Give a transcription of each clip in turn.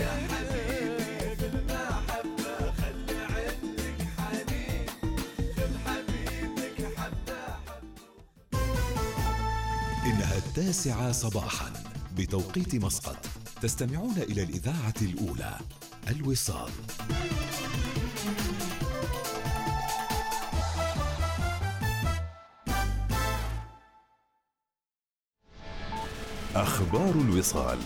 يا حبيبي خلي عندك حنين حبة حبة إنها التاسعة صباحا بتوقيت مسقط. تستمعون إلى الإذاعة الأولى الوصال. أخبار الوصال.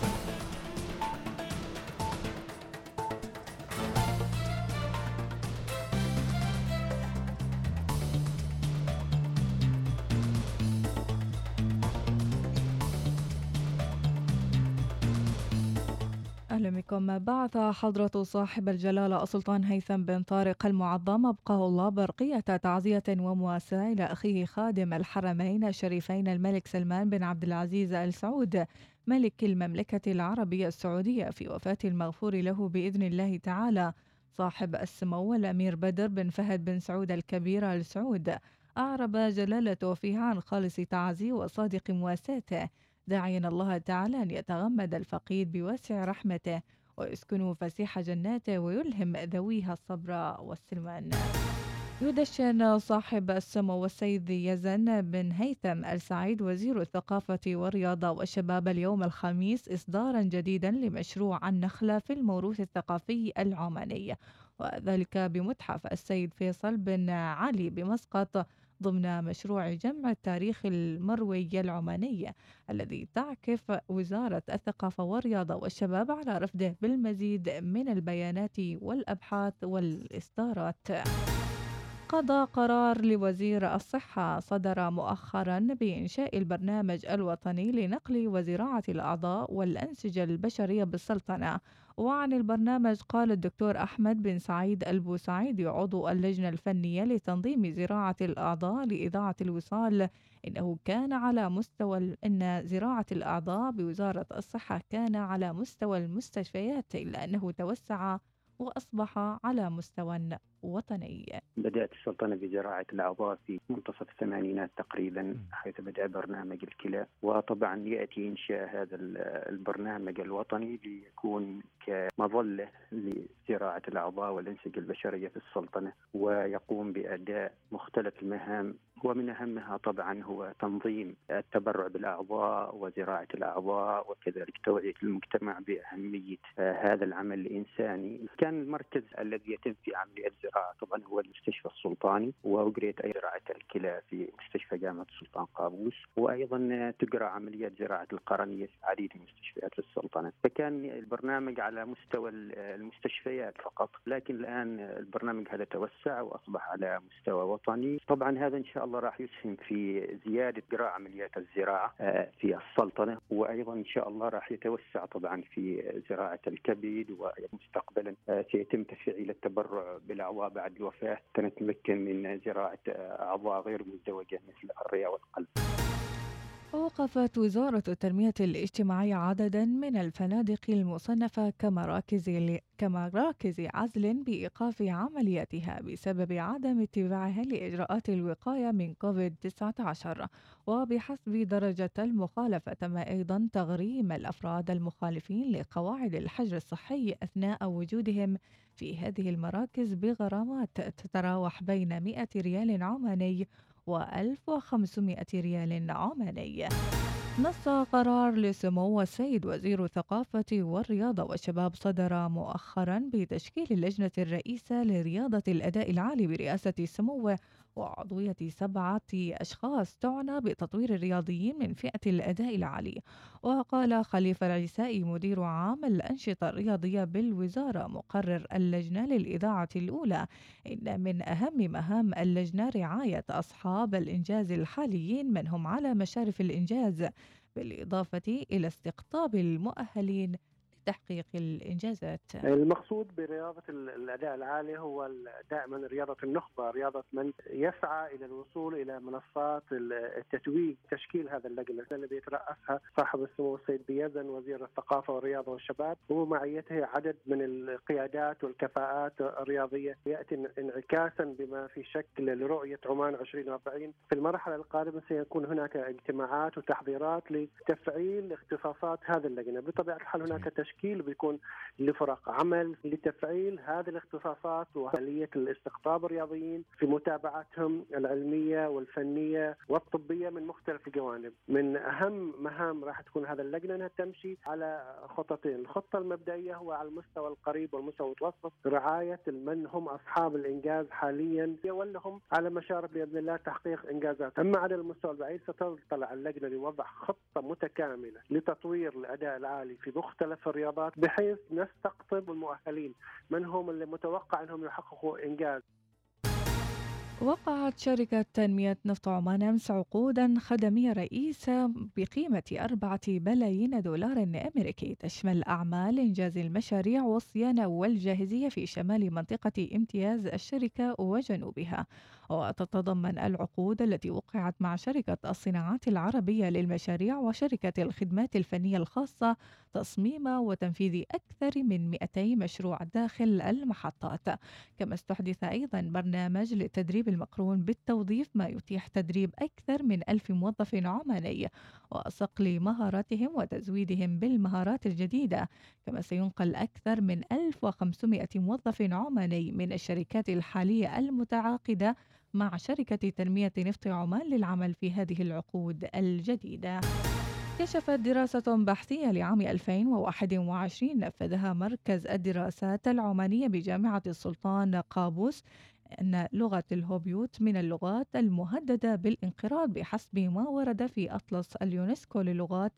بكم بعث حضرة صاحب الجلالة السلطان هيثم بن طارق المعظم أبقاه الله برقية تعزية ومواساة إلى أخيه خادم الحرمين الشريفين الملك سلمان بن عبد العزيز آل سعود ملك المملكة العربية السعودية في وفاة المغفور له بإذن الله تعالى. صاحب السمو الأمير بدر بن فهد بن سعود الكبير آل سعود أعرب جلالته فيها عن خالص تعزي وصادق مواساته داعيا الله تعالى أن يتغمد الفقيد بوسع رحمته. ويسكنه فسيح جناته ويلهم ذويها الصبر والسلوان يدشن صاحب السمو والسيد يزن بن هيثم السعيد وزير الثقافة والرياضة والشباب اليوم الخميس إصدارا جديدا لمشروع النخلة في الموروث الثقافي العماني. وذلك بمتحف السيد فيصل بن علي بمسقط ضمن مشروع جمع التاريخ المروي العماني الذي تعكف وزارة الثقافة والرياضة والشباب على رفضه بالمزيد من البيانات والأبحاث والإصدارات. قضى قرار لوزير الصحة صدر مؤخرا بإنشاء البرنامج الوطني لنقل وزراعة الأعضاء والأنسجة البشرية بالسلطنة. وعن البرنامج قال الدكتور أحمد بن سعيد البوسعيدي عضو اللجنة الفنية لتنظيم زراعة الأعضاء لإذاعة الوصال إنه كان على مستوى إن زراعة الأعضاء بوزارة الصحة كان على مستوى المستشفيات إلا أنه توسع وأصبح على مستوى وطني. بدأت السلطنة بزراعة الأعضاء في منتصف الثمانينات تقريبا حيث بدأ برنامج الكلى. وطبعا يأتي إنشاء هذا البرنامج الوطني ليكون كمظلة لزراعة الأعضاء والأنسجة البشرية في السلطنة ويقوم بأداء مختلف المهام. ومن أهمها طبعا هو تنظيم التبرع بالأعضاء وزراعة الأعضاء وكذلك توعية المجتمع بأهمية هذا العمل الإنساني. كان المركز الذي يتم في عملية الزراعة طبعا هو المستشفى السلطاني وأجريت أي زراعة الكلى في مستشفى جامعة السلطان قابوس وأيضا تجرى عمليات زراعة القرنية في عديد من مستشفيات السلطنة. فكان البرنامج على مستوى المستشفيات فقط لكن الآن البرنامج هذا توسع وأصبح على مستوى وطني. طبعا هذا إن شاء الله راح يسهم في زيادة إجراء عمليات الزراعة في السلطنة. وأيضا إن شاء الله راح يتوسع طبعا في زراعة الكبد ومستقبلا سيتم تفعيل التبرع بالأعضاء بعد الوفاة نتمكن من زراعة أعضاء غير مزدوجة مثل الرئة والقلب. وقفت وزارة التنمية الاجتماعية عددا من الفنادق المصنفة كمراكز كمراكز عزل بإيقاف عملياتها بسبب عدم اتباعها لإجراءات الوقاية من كوفيد-19 وبحسب درجة المخالفة تم أيضا تغريم الأفراد المخالفين لقواعد الحجر الصحي أثناء وجودهم في هذه المراكز بغرامات تتراوح بين 100 ريال عماني و1500 ريال عماني نص قرار لسمو السيد وزير الثقافة والرياضة والشباب صدر مؤخرا بتشكيل اللجنة الرئيسة لرياضة الأداء العالي برئاسة سموه وعضوية سبعة أشخاص تعنى بتطوير الرياضيين من فئة الأداء العالي. وقال خليفة العيسائي مدير عام الأنشطة الرياضية بالوزارة مقرر اللجنة للإذاعة الأولى إن من أهم مهام اللجنة رعاية أصحاب الإنجاز الحاليين من هم على مشارف الإنجاز بالإضافة إلى استقطاب المؤهلين تحقيق الإنجازات. المقصود برياضة ال- الأداء العالي هو دائما رياضة النخبة رياضة من يسعى إلى الوصول إلى منصات ال- التتويج تشكيل هذا اللجنة. الذي يترأسها صاحب السمو السيد بيزن وزير الثقافة والرياضة والشباب. ومعيته عدد من القيادات والكفاءات الرياضية. يأتي انعكاسا بما في شكل لرؤية عمان 2040 في المرحلة القادمة سيكون هناك اجتماعات وتحضيرات لتفعيل اختصاصات هذه اللجنة. بطبيعة الحال هناك تشكيل بيكون لفرق عمل لتفعيل هذه الاختصاصات وآلية الاستقطاب الرياضيين في متابعتهم العلمية والفنية والطبية من مختلف الجوانب. من أهم مهام راح تكون هذا اللجنة أنها تمشي على خطتين الخطة المبدئية هو على المستوى القريب والمستوى المتوسط رعاية من هم أصحاب الإنجاز حاليا ولهم على مشارف بإذن الله تحقيق إنجازات. أما على المستوى البعيد ستطلع اللجنة لوضع خطة متكاملة لتطوير الأداء العالي في مختلف الرياضات بحيث نستقطب المؤهلين. من هم اللي متوقع أنهم يحققوا إنجاز؟ وقعت شركة تنمية نفط عمان أمس عقودا خدمية رئيسة بقيمة أربعة بلايين دولار أمريكي تشمل أعمال إنجاز المشاريع والصيانة والجاهزية في شمال منطقة امتياز الشركة وجنوبها. وتتضمن العقود التي وقعت مع شركة الصناعات العربية للمشاريع وشركة الخدمات الفنية الخاصة تصميم وتنفيذ أكثر من 200 مشروع داخل المحطات. كما استحدث أيضا برنامج للتدريب المقرون بالتوظيف ما يتيح تدريب أكثر من ألف موظف عماني وصقل مهاراتهم وتزويدهم بالمهارات الجديدة. كما سينقل أكثر من 1500 موظف عماني من الشركات الحالية المتعاقدة مع شركة تنمية نفط عمان للعمل في هذه العقود الجديدة. كشفت دراسة بحثية لعام 2021 نفذها مركز الدراسات العمانية بجامعة السلطان قابوس أن لغة الهوبيوت من اللغات المهددة بالانقراض بحسب ما ورد في أطلس اليونسكو للغات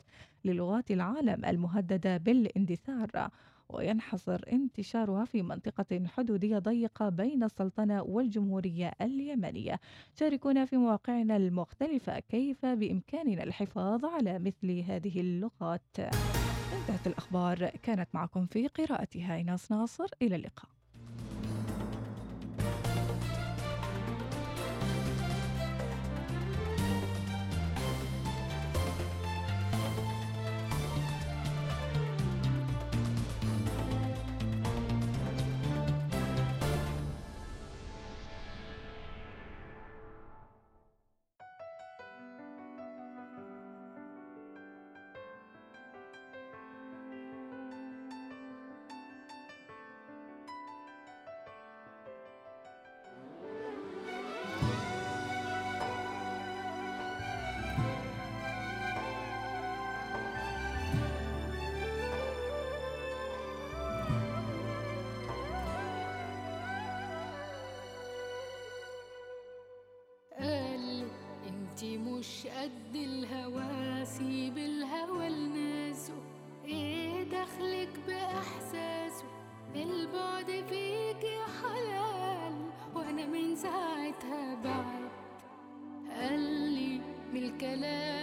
للغات العالم المهددة بالاندثار. وينحصر انتشارها في منطقة حدودية ضيقة بين السلطنة والجمهورية اليمنية. شاركونا في مواقعنا المختلفة كيف بإمكاننا الحفاظ على مثل هذه اللغات. انتهت الأخبار. كانت معكم في قراءتها إيناس ناصر. إلى اللقاء. انتي مش قد الهوى سيب الهوى لناسه. إيه دخلك بإحساسه؟ البعد فيك يا حلال وأنا من ساعتها بعد. قال لي من الكلام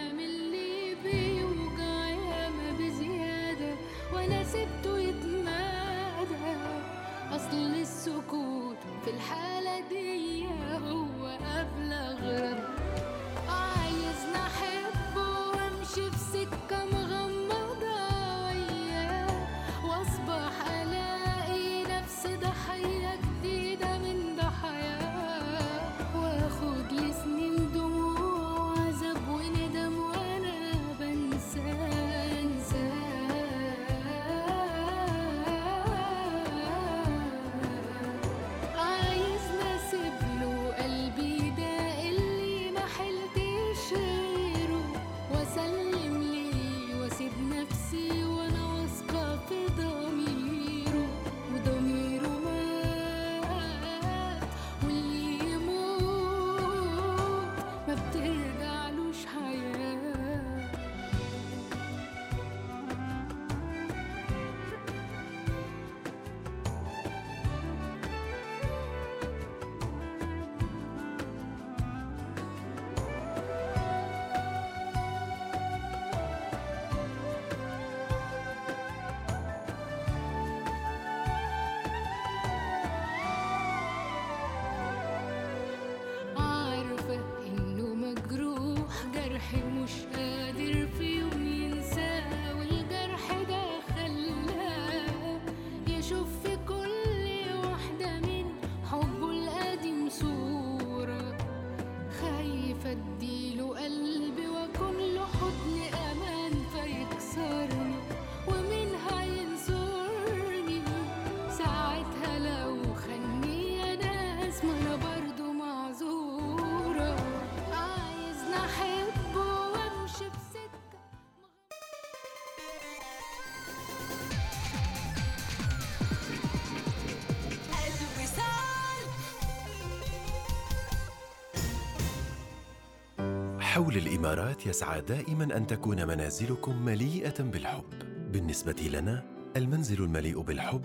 حول الإمارات يسعى دائما أن تكون منازلكم مليئة بالحب. بالنسبة لنا المنزل المليء بالحب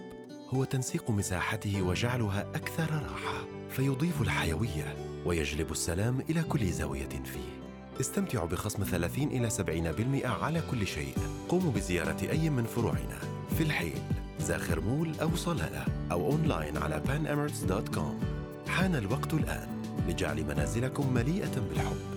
هو تنسيق مساحته وجعلها أكثر راحة. فيضيف الحيوية ويجلب السلام إلى كل زاوية فيه. استمتعوا بخصم 30 إلى 70% على كل شيء. قوموا بزيارة أي من فروعنا في الحيل زاخر مول أو صلالة أو أونلاين على panemirates.com حان الوقت الآن لجعل منازلكم مليئة بالحب.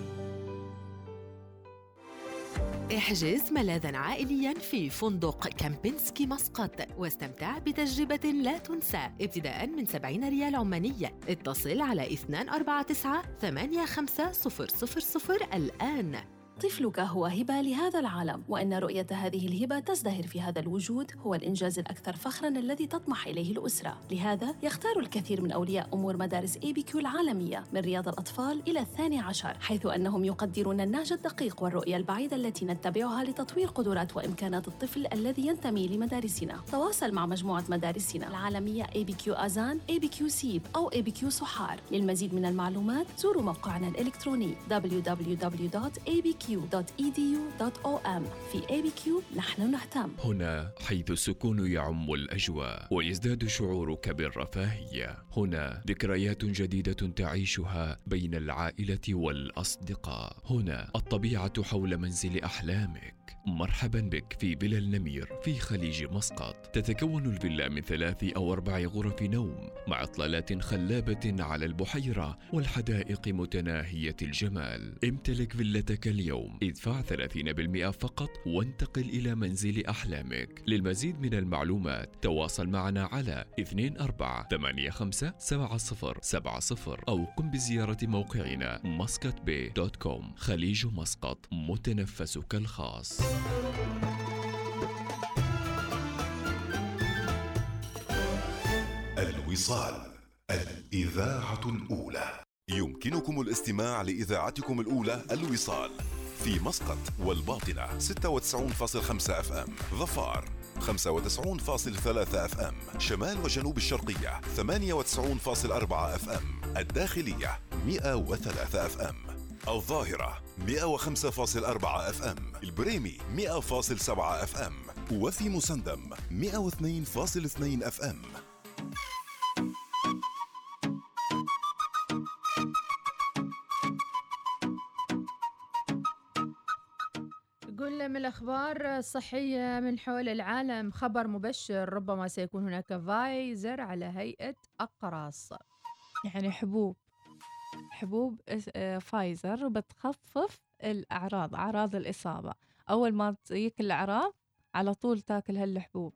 احجز ملاذا عائليا في فندق كامبينسكي مسقط واستمتع بتجربة لا تنسى ابتداء من 70 ريال عمانية. اتصل على 249 8500 الآن. طفلك هو هبة لهذا العالم وأن رؤية هذه الهبة تزدهر في هذا الوجود هو الإنجاز الأكثر فخراً الذي تطمح إليه الأسرة. لهذا يختار الكثير من أولياء أمور مدارس ABQ العالمية من رياض الأطفال إلى الثاني عشر حيث أنهم يقدرون النهج الدقيق والرؤية البعيدة التي نتبعها لتطوير قدرات وإمكانات الطفل الذي ينتمي لمدارسنا. تواصل مع مجموعة مدارسنا العالمية اي بي كيو أزان اي بي كيو سيب أو اي بي كيو سحار. للمزيد من المعلومات زوروا موقعنا الإلكتروني www.abq abq.edu.om في ABQ نحن نهتم. هنا حيث السكون يعم الأجواء ويزداد شعورك بالرفاهية. هنا ذكريات جديدة تعيشها بين العائلة والأصدقاء. هنا الطبيعة حول منزل احلامك مرحبا بك في فيلا النمير في خليج مسقط. تتكون الفيلا من ثلاث أو أربع غرف نوم مع إطلالات خلابة على البحيرة والحدائق متناهية الجمال. امتلك فيلتك اليوم. ادفع 30% فقط وانتقل إلى منزل أحلامك. للمزيد من المعلومات تواصل معنا على 24857070 أو قم بزيارة موقعنا مسقط Bay dot com. خليج مسقط متنفسك الخاص. الوصال الإذاعة الأولى. يمكنكم الاستماع لإذاعتكم الأولى الوصال في مسقط والباطنة 96.5 FM. ظفار 95.3 FM. شمال وجنوب الشرقية 98.4 FM. الداخلية 103 FM. الظاهرة 105.4 FM البريمي 100.7 FM وفي مسندم 102.2 FM. قلنا من الأخبار الصحية من حول العالم خبر مبشر ربما سيكون هناك فايزر على هيئة أقراص يعني حبوب. حبوب آه، فايزر بتخفف الأعراض أعراض الإصابة. أول ما تجيك الأعراض على طول تاكل هالحبوب.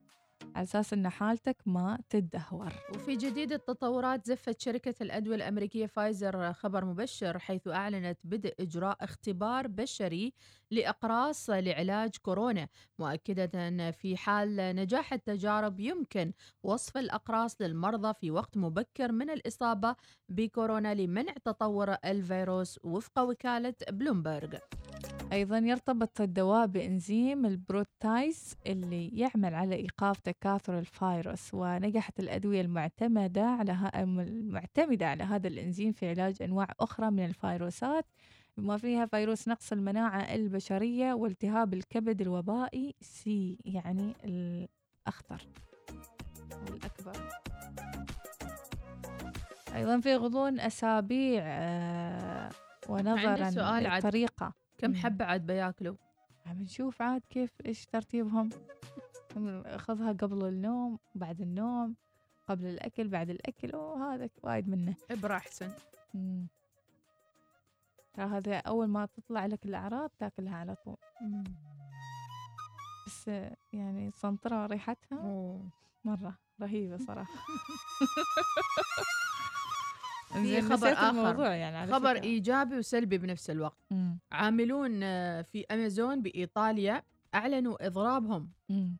على أساس أن حالتك ما تدهور وفي جديد التطورات زفت شركة الأدوية الأمريكية فايزر خبر مبشر حيث أعلنت بدء إجراء اختبار بشري لأقراص لعلاج كورونا مؤكدة أن في حال نجاح التجارب يمكن وصف الأقراص للمرضى في وقت مبكر من الإصابة بكورونا لمنع تطور الفيروس وفق وكالة بلومبرغ. أيضا يرتبط الدواء بإنزيم ال protease اللي يعمل على إيقاف تكاثر الفيروس ونجحت الأدوية المعتمدة على. المعتمدة على هذا الإنزيم في علاج أنواع أخرى من الفيروسات بما فيها فيروس نقص المناعة البشرية والتهاب الكبد الوبائي سي يعني الأخطر الأكبر أيضا في غضون أسابيع آه، ونظرا سؤال عاد. للطريقة كم. حبة عاد بياكلوا عم نشوف عاد كيف إيش ترتيبهم خذها قبل النوم بعد النوم قبل الأكل بعد الأكل وهذا وايد منه إبرة أحسن مم. ترى هذا أول ما تطلع لك الأعراض تاكلها على طول بس آه، يعني سنطرة ريحتها أوه. مرة رهيبة صراحة في خبر آخر الموضوع يعني على خبر فكرة. إيجابي وسلبي بنفس الوقت مم. عاملون آه، في أمازون بإيطاليا أعلنوا إضرابهم مم.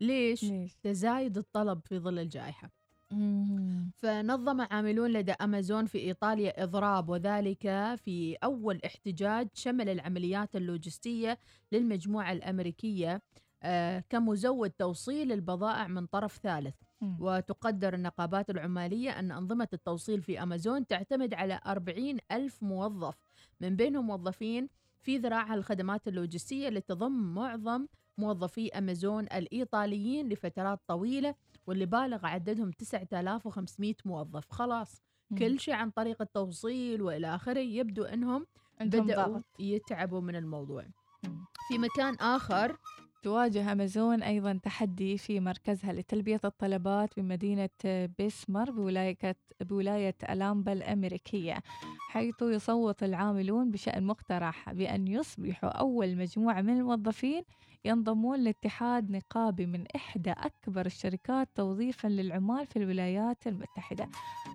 ليش؟ ليش؟ تزايد الطلب في ظل الجائحة مم. فنظم عاملون لدى أمازون في إيطاليا إضراب وذلك في أول احتجاج شمل العمليات اللوجستية للمجموعة الأمريكية آه، كمزود توصيل البضائع من طرف ثالث مم. وتقدر النقابات العمالية أن أنظمة التوصيل في أمازون تعتمد على 40 ألف موظف من بينهم موظفين في ذراع الخدمات اللوجستية اللي تضم معظم موظفي أمازون الإيطاليين لفترات طويلة واللي بالغ عددهم 9500 موظف خلاص مم. كل شيء عن طريق التوصيل وإلى آخره يبدو إنهم بدأوا ضغط. يتعبوا من الموضوع مم. في مكان آخر تواجه أمازون أيضا تحدي في مركزها لتلبية الطلبات بمدينة بيسمر بولاية بولاية ألامبا الأمريكية حيث يصوت العاملون بشأن مقترح بأن يصبحوا أول مجموعة من الموظفين ينضمون لاتحاد نقابي من إحدى أكبر الشركات توظيفا للعمال في الولايات المتحدة.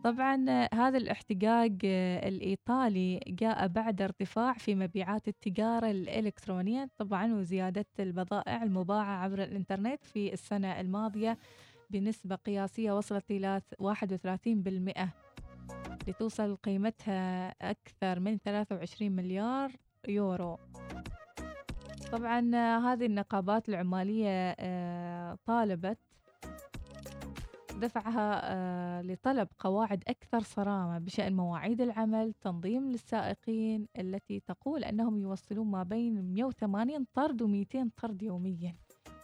طبعا هذا الاحتجاج آه، الإيطالي جاء بعد ارتفاع في مبيعات التجارة الإلكترونية طبعا وزيادة البضائع المباعة عبر الإنترنت في السنة الماضية بنسبة قياسية وصلت إلى 31% لتوصل قيمتها أكثر من 23 مليار يورو. طبعا هذه النقابات العمالية آه، طالبت دفعها آه، لطلب قواعد أكثر صرامة بشأن مواعيد العمل تنظيم للسائقين التي تقول أنهم يوصلون ما بين 180 طرد و200 طرد يوميا.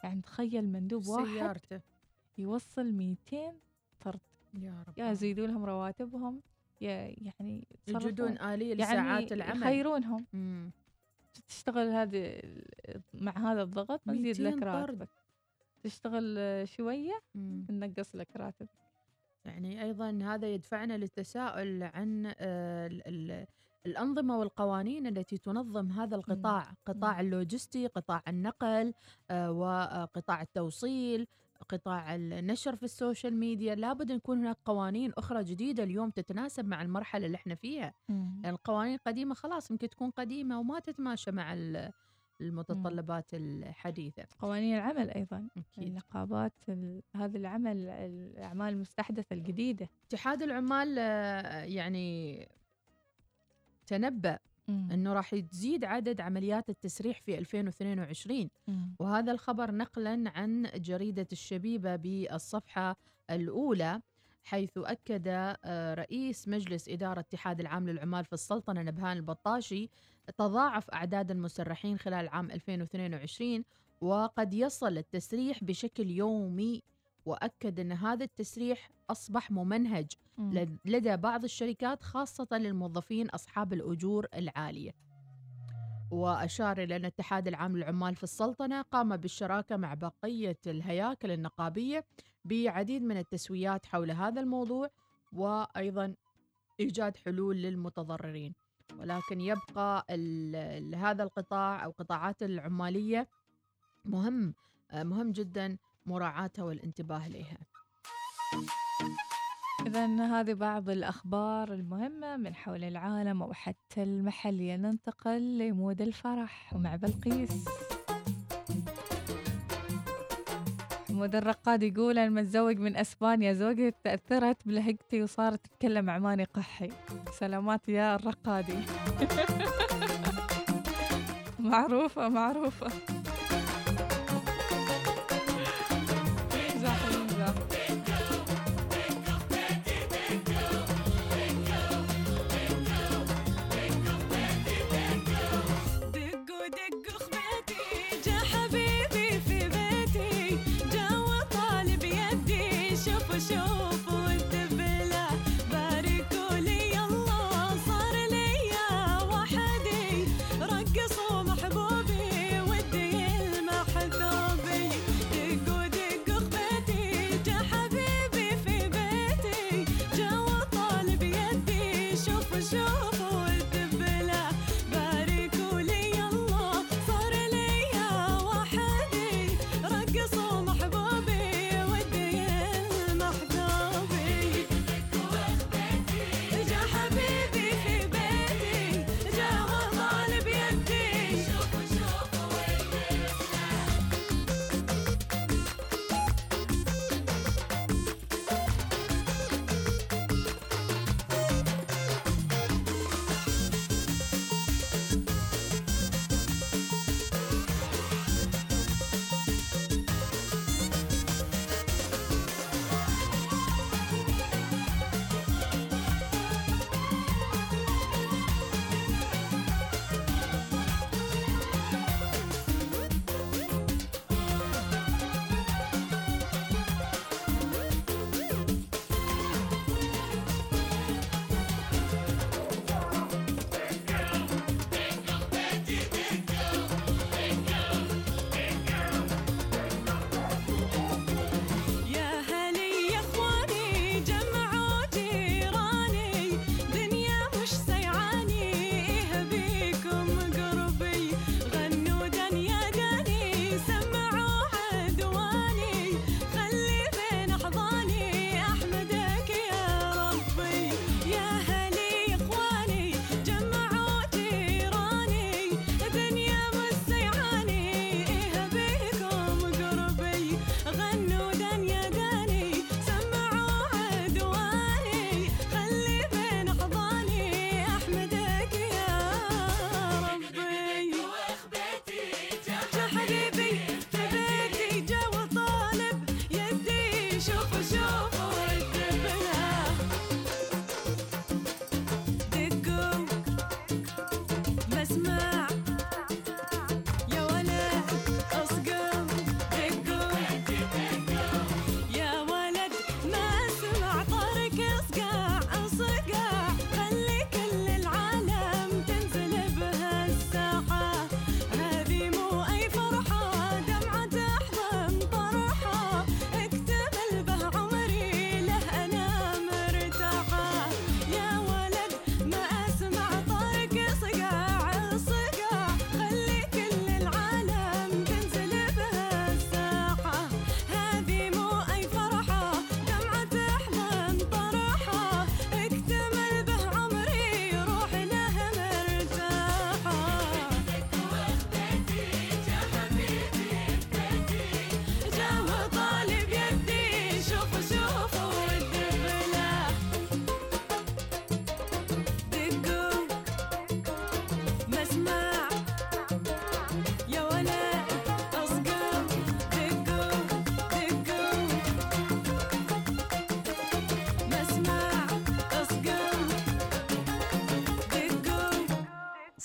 يعني تخيل مندوب واحد سيارته. يوصل 200 طرد. يا رب. يا يزيدوا لهم رواتبهم يعني يجدون. آلية يعني لساعات العمل. يخيرونهم. مم. تشتغل هذه مع هذا الضغط نزيد 200 لك. راتبك. تشتغل آه، شوية. ننقص لك راتب يعني أيضا هذا يدفعنا للتساؤل عن آه، ال- ال- الأنظمة والقوانين التي تنظم هذا القطاع، قطاع اللوجستي، قطاع النقل آه، وقطاع التوصيل، قطاع النشر في ال social media، لابد أن يكون هناك قوانين أخرى جديدة اليوم تتناسب مع المرحلة اللي إحنا فيها، لأن القوانين القديمة خلاص يمكن تكون قديمة وما تتماشى مع ال- المتطلبات الحديثة. قوانين العمل أيضا أكيد. النقابات ال- هذا العمل الأعمال المستحدثة الجديدة اتحاد العمال آه، يعني تنبأ إنه راح تزيد عدد عمليات التسريح في 2022 مم. وهذا الخبر نقلا عن جريدة الشبيبة بالصفحة الأولى حيث أكد آه، رئيس مجلس إدارة اتحاد العام للعمال في السلطنة نبهان البطاشي تضاعف أعداد المسرحين خلال عام 2022 وقد يصل التسريح بشكل يومي وأكد إن هذا التسريح أصبح ممنهج مم. لد- لدى بعض الشركات خاصة للموظفين أصحاب الأجور العالية. وأشار إلى أن الاتحاد العام للعمال في السلطنة قام بالشراكة مع بقية الهياكل النقابية بعديد من التسويات حول هذا الموضوع وأيضا إيجاد حلول للمتضررين. ولكن يبقى هذا القطاع أو قطاعات العمالية مهم مهم جدا مراعاتها والانتباه إليها. إذا هذه بعض الأخبار المهمة من حول العالم أو حتى المحلية ننتقل لمود الفرح ومع بلقيس. حمود الرقاد يقول أنا متزوج من أسبانيا زوجتي تأثرت بلهجتي وصارت تتكلم عماني قحي. سلامات يا الرقادي. معروفة معروفة.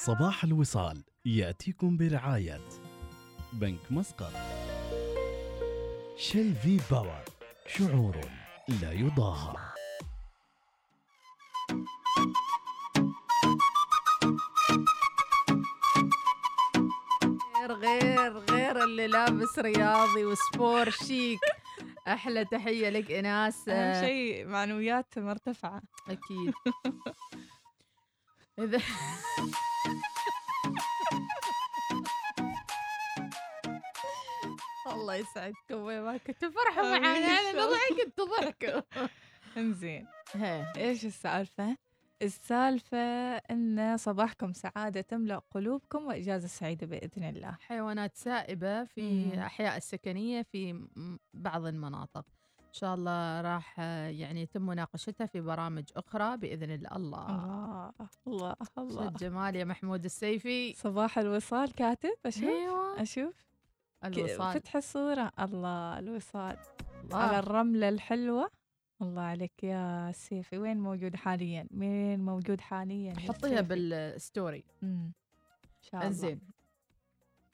صباح الوصال يأتيكم برعاية بنك مسقط. Shell V-Power شعور لا يضاهى غير غير غير اللي لابس رياضي و sport chic. أحلى تحية لك ايناس أهم شيء معنويات مرتفعة. أكيد. إذا الله يسعدكم وين ما كنتوا فرحوا إن أنا. نضحك أنتوا ضحكوا إنزين. إيش السالفة؟ السالفة إن صباحكم سعادة تملأ قلوبكم وإجازة سعيدة بإذن الله. حيوانات سائبة في مم. أحياء السكنية في بعض المناطق. شاء الله راح آه، يعني يتم مناقشتها في برامج أخرى بإذن الله. الله الله الله. شو الله الجمال يا محمود السيفي. صباح الوصال كاتب أشوف؟ أيوة. أشوف. ك- الوصال. فتح الصورة. الله الوصال. الله. على الرملة الحلوة. الله عليك يا سيفي. وين موجود حاليا؟ وين موجود حاليا يا حطيها؟ بال story. مم. إن شاء الله. إنزين.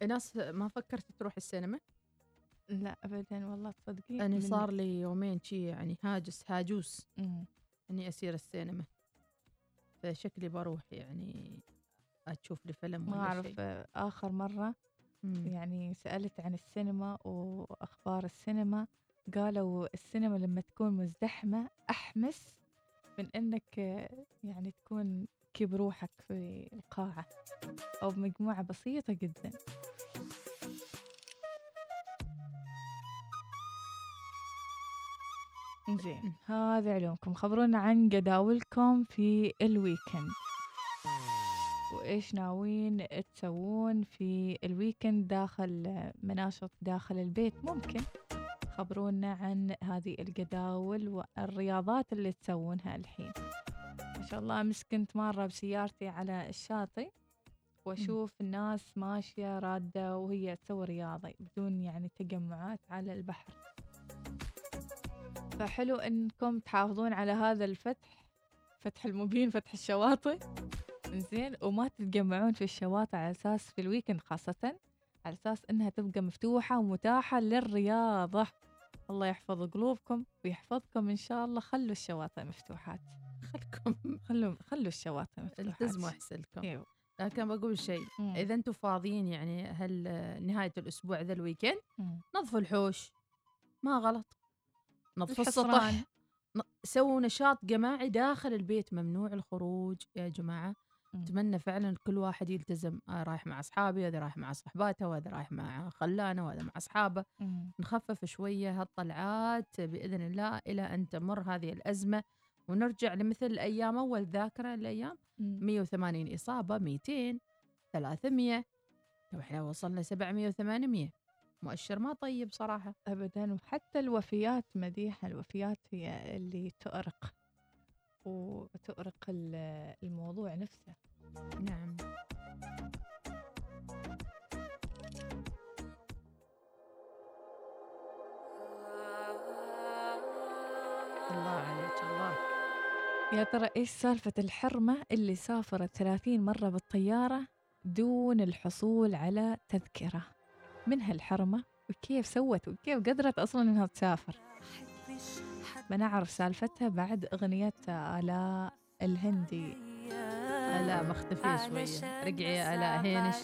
ناس ما فكرت تروح السينما؟ لا ابدا والله تصدقين أنا من- صار لي يومين شي يعني هاجس هاجوس مم. إني أسير السينما فشكلي بروح يعني أشوف لي فيلم ما ولا أعرف شيء آه، آخر مرة مم. يعني سألت عن السينما وأخبار السينما قالوا السينما لما تكون مزدحمة أحمس من إنك آه، يعني تكون كي بروحك في القاعة أو بمجموعه بسيطة جدا زين هذا علومكم. خبرونا عن جداولكم في ال weekend. وإيش ناويين تسوون في ال weekend داخل مناشط داخل البيت؟ ممكن. خبرونا عن هذه الجداول والرياضات اللي تسوونها الحين. ما شاء الله أمس كنت مرة بسيارتي على الشاطئ. وأشوف الناس ماشية رادة وهي تسوي رياضة بدون يعني تجمعات على البحر. فحلو إنكم تحافظون على هذا الفتح فتح المبين فتح الشواطئ. زين وما تتجمعون في الشواطئ على أساس في الويكند خاصة على أساس إنها تبقى مفتوحة ومتاحة للرياضة. الله يحفظ قلوبكم ويحفظكم إن شاء الله. خلوا الشواطئ مفتوحات. خلكم. خلوا خلوا الشواطئ مفتوحات. التزموا أحسنلكم إيوه. لكن بقول شيء. مم. إذا أنتم فاضيين يعني هل نهاية الأسبوع ذا ال weekend. نظفوا الحوش. ما غلط. نظفوا. السطح سووا نشاط جماعي داخل البيت ممنوع الخروج يا جماعة مم. أتمنى فعلا كل واحد يلتزم آه رايح مع أصحابي هذا رايح مع صحباته وهذا رايح مع خلانه وهذا مع أصحابه مم. نخفف شوية هالطلعات بإذن الله إلى أن تمر هذه الأزمة ونرجع لمثل أيام أول ذاكرة الأيام مم. 180 إصابة 200 300 تو إحنا وصلنا 700 و800 مؤشر ما طيب صراحة. ابدا وحتى الوفيات مديحة الوفيات هي اللي تؤرق وتؤرق ال- الموضوع نفسه. نعم. الله عليك الله. يا ترى إيش سالفة الحرمة اللي سافرت 30 مرة بالطيارة دون الحصول على تذكرة؟ من هالحرمه وكيف سوت وكيف قدرت أصلا إنها تسافر. بنعرف سالفتها بعد أغنية آلاء الهندي. آلاء مختفية شوية. رجعي يا آلاء هينش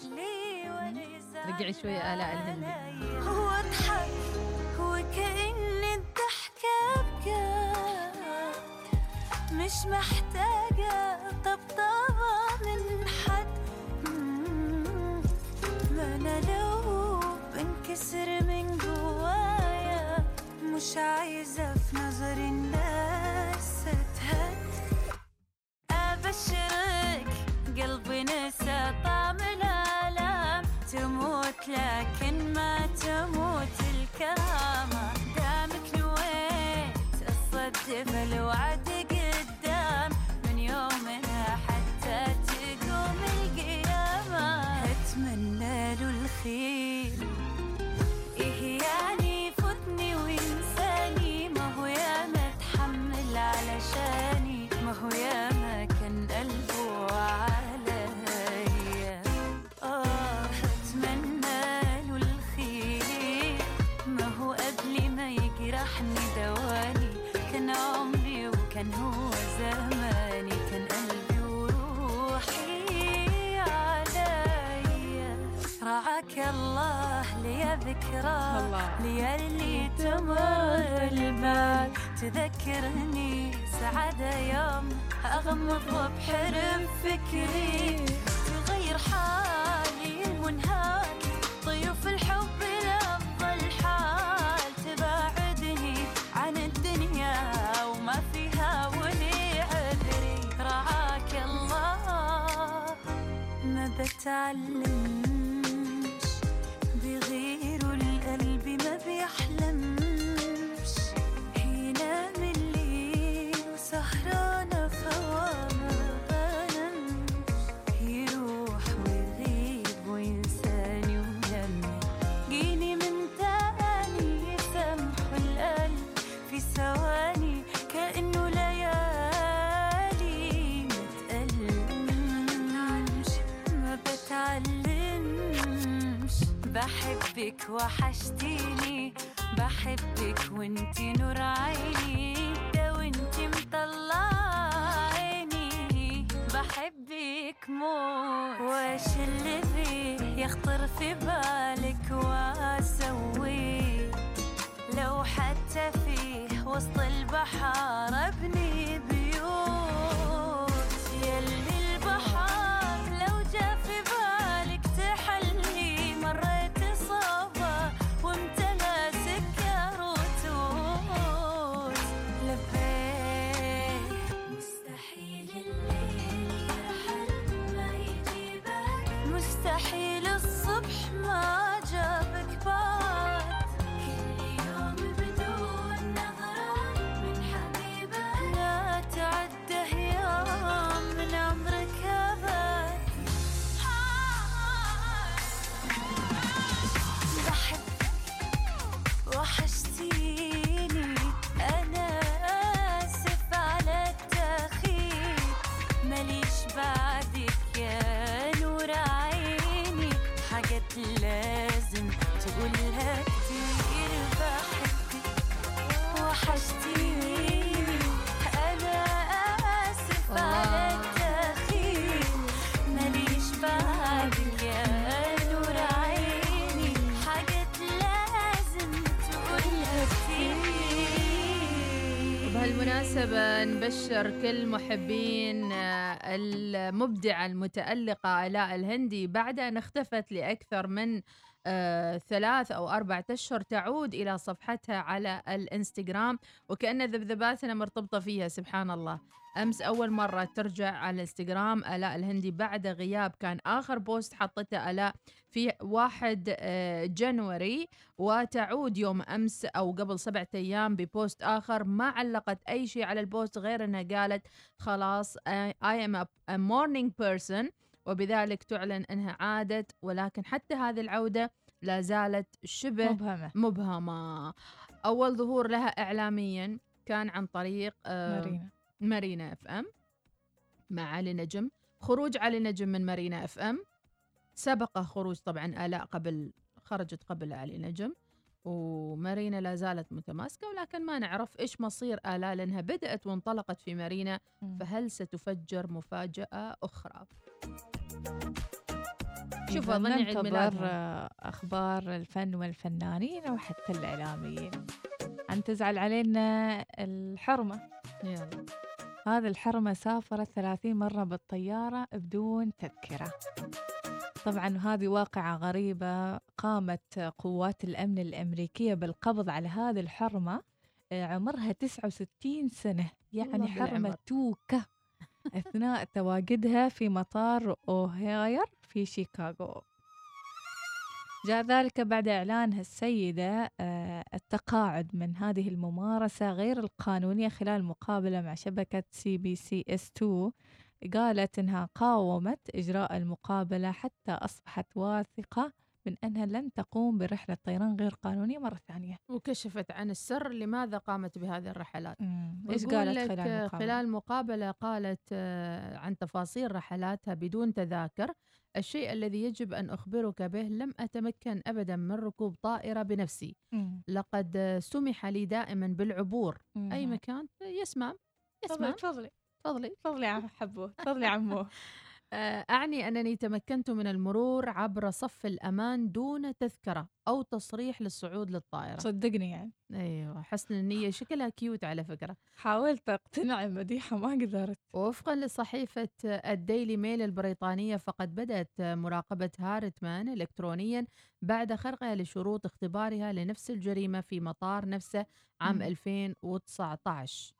رجعي شوية آلاء الهندي. واضحك وكأن الضحكة بجد مش محتاجة بنكسر من جوايا مش عايزة في نظر الناس أتهد أبشرك قلبي نسى طعم الآلام تموت لكن ما تموت الكرامة. دامك نويت تصدق الوعد ذكرى. ليالي تمر البال. تذكرني سعادة يوم أغمض بحرم فكري. تغير حالي المنهاك ضيوف الحب لأفضل حال تباعدني عن الدنيا وما فيها ولي عذري. رعاك الله. ما بتعلمش بحبك وحشتيني. بحبك وانتي نور عيني. ده وانتي مطلع عيني بحبك موت. واش اللي فيه يخطر في بالك مستحيل الصبح ما جابك بعد وبهالمناسبة نبشر كل محبين آه، المبدعة المتألقة آلاء الهندي. بعد أن اختفت لأكثر من آه، ثلاث أو أربعة أشهر تعود إلى صفحتها على الإنستغرام وكأن ذبذباتنا مرتبطة فيها سبحان الله. أمس أول مرة ترجع على الإنستغرام آلاء الهندي بعد غياب كان آخر post حطته آلاء في 1 آه، جنوري وتعود يوم أمس أو قبل سبعة أيام ب post آخر ما علقت أي شيء على ال post غير أنها قالت خلاص I I am a morning person. وبذلك تعلن أنها عادت ولكن حتى هذه العودة لا زالت شبه مبهمة. مبهمة. أول ظهور لها إعلاميا كان عن طريق آه، مارينا. مارينا إف إم مع علي نجم. خروج علي نجم من مارينا إف إم سبق خروج طبعا آلاء قبل خرجت قبل علي نجم. ومارينا لا زالت متماسكة ولكن ما نعرف إيش مصير آلاء لأنها بدأت وانطلقت في مارينا. فهل ستفجر مفاجأة أخرى؟ شوف أظن عيد آه، أخبار الفن والفنانين وحتى الإعلاميين. أن تزعل علينا الحرمة. يلا. هذه الحرمة سافرت 30 مرة بالطيارة بدون تذكرة. طبعا هذه واقعة غريبة. قامت قوات الأمن الأمريكية بالقبض على هذه الحرمة آه، عمرها 69 سنة. يعني حرمة. توكة. أثناء تواجدها في مطار أوهاير في شيكاغو. جاء ذلك بعد إعلانها السيدة آه، التقاعد من هذه الممارسة غير القانونية خلال مقابلة مع شبكة سي بي سي اس 2 قالت إنها قاومت إجراء المقابلة حتى أصبحت واثقة من أنها لن تقوم برحلة طيران غير قانونية مرة ثانية. وكشفت عن السر لماذا قامت بهذه الرحلات. إيش قالت خلال المقابلة؟ خلال مقابلة قالت آه، عن تفاصيل رحلاتها بدون تذاكر الشيء الذي يجب أن أخبرك به لم أتمكن أبدا من ركوب طائرة بنفسي. مم. لقد سمح لي دائما بالعبور. أي مم. مكان؟ يسمع. يسمع. تفضلي تفضلي. تفضلي. عم حبو. تفضلي يا عمو. آه، أعني أنني تمكنت من المرور عبر صف الأمان دون تذكرة أو تصريح للصعود للطائرة. صدقني يعني. أيوة حسن النية شكلها cute على فكرة. حاولت أقتنع مديحة ما قدرت. وفقا لصحيفة الديلي ميل البريطانية فقد بدأت مراقبة هارتمان إلكترونيا بعد خرقها لشروط اختبارها لنفس الجريمة في مطار نفسه عام مم. 2019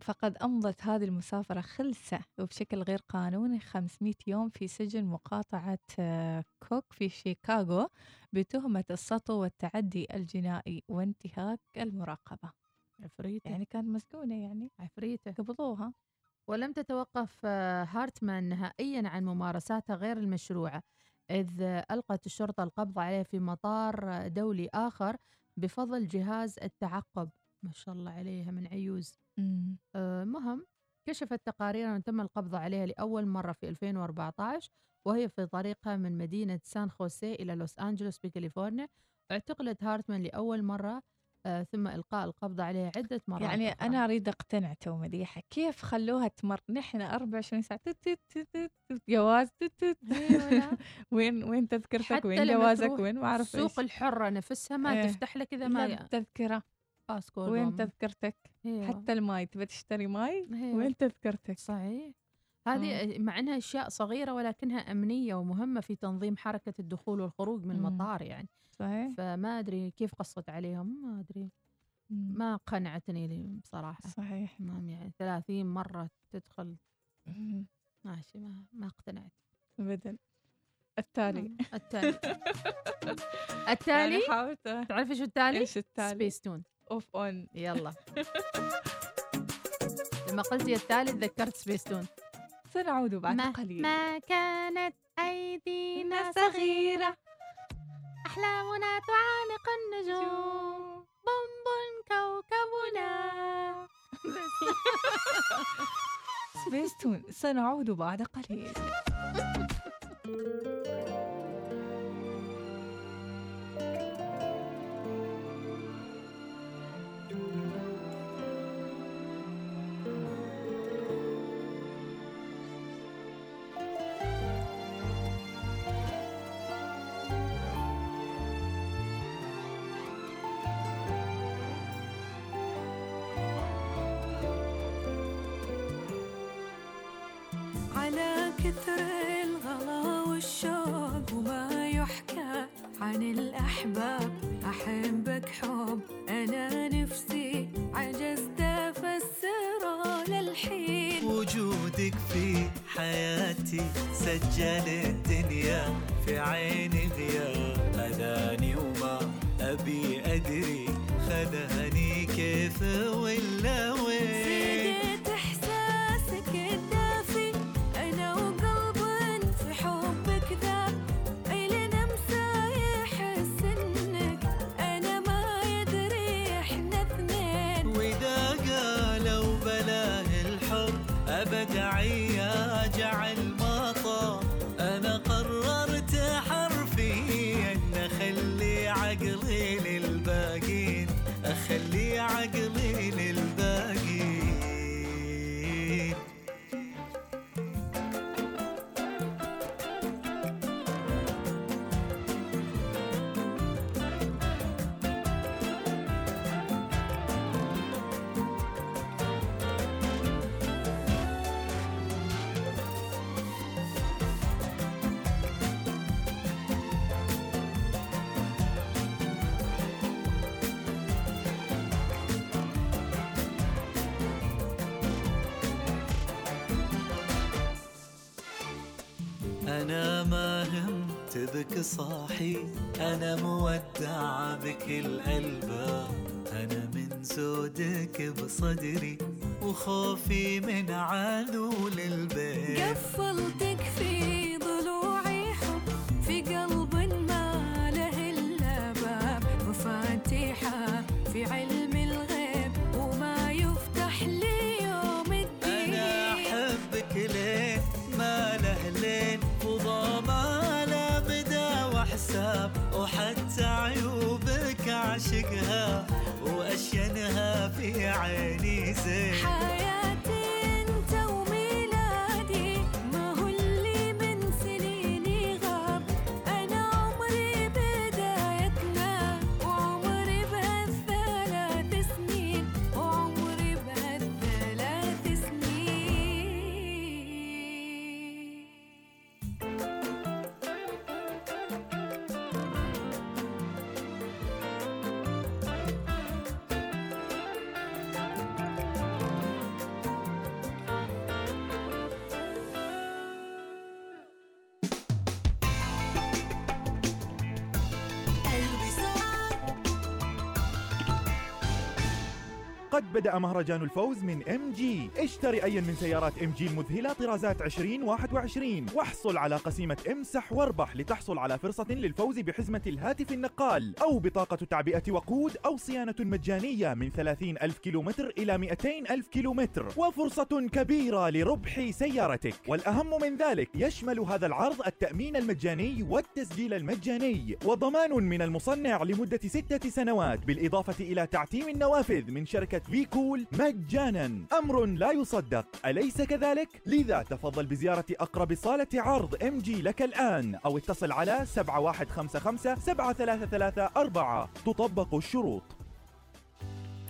فقد أمضت هذه المسافرة خلسة وبشكل غير قانوني 500 يوم في سجن مقاطعة آه، كوك في شيكاغو بتهمة السطو والتعدي الجنائي وانتهاك المراقبة. عفريتة. يعني كانت مسجونة يعني. عفريتة. قبضوها. ولم تتوقف آه، هارتمان نهائيا عن ممارساتها غير المشروعة إذ آه، ألقت الشرطة القبض عليه في مطار دولي آخر بفضل جهاز التعقب. ما شاء الله عليها من عيوز. مم. آه، مهم كشفت تقارير أن تم القبض عليها لأول مرة في 2014 وهي في طريقها من مدينة سان خوسيه إلى لوس أنجلوس بكاليفورنيا اعتقلت هارتمان لأول مرة آه، ثم إلقاء القبض عليها عدة مرات يعني أخرى. أنا أريد أقتنع تو مديحة كيف خلوها تمر؟ نحن 24 ساعة تت تت تت تت تت جواز تت تت. أيوة. وين وين تذكرتك؟ وين جوازك؟ وين؟ ما أعرف السوق الحرة نفسها ما إيه. تفتح لك إذا ما تذكرة. باسكور وين. تذكرتك؟ أيوة. حتى الماي تبى تشتري ماي؟ أيوة. وين تذكرتك؟ صحيح. هذه مع إنها أشياء صغيرة ولكنها أمنية ومهمة في تنظيم حركة الدخول والخروج من. المطار يعني. صحيح. فما أدري كيف قصت عليهم ما أدري. ما قنعتني لي بصراحة. صحيح. ما يعني 30 مرة تدخل. ماشي ما ما اقتنعت. ابدا. التالي. التالي. التالي؟ تعرفي شو التالي؟ إيش التالي؟ Spacetoon off on يلا. لما قلتي التالي تذكرت سبيس تون سنعود بعد ما, قليل. ما كانت أيدينا صغيرة. أحلامنا تعانق النجوم. بوم كوكبنا. سبيستون سنعود بعد قليل. كثر الغلا والشوق وما يحكى عن الأحباب. أحبك حب أنا نفسي عجزت أفسره للحين. وجودك في حياتي سجل همت بك صاحي أنا مودع بكل ألباب أنا من زودك بصدري وخوفي من عدول البيت قفلتك في في بدأ مهرجان الفوز من MG اشتري أي من سيارات MG المذهلة طرازات 2021 واحصل على قسيمة امسح واربح لتحصل على فرصة للفوز بحزمة الهاتف النقال أو بطاقة تعبئة وقود أو صيانة مجانية من 30 ألف كيلومتر إلى 200 ألف كيلومتر. وفرصة كبيرة لربح سيارتك. والأهم من ذلك يشمل هذا العرض التأمين المجاني والتسجيل المجاني. وضمان من المصنع لمدة ستة سنوات بالإضافة إلى تعتيم النوافذ من شركة V-Kool مجانا. أمر لا يصدق. أليس كذلك؟ لذا تفضل بزيارة أقرب صالة عرض ام جي لك الآن أو اتصل على 7155 7334 تطبق الشروط.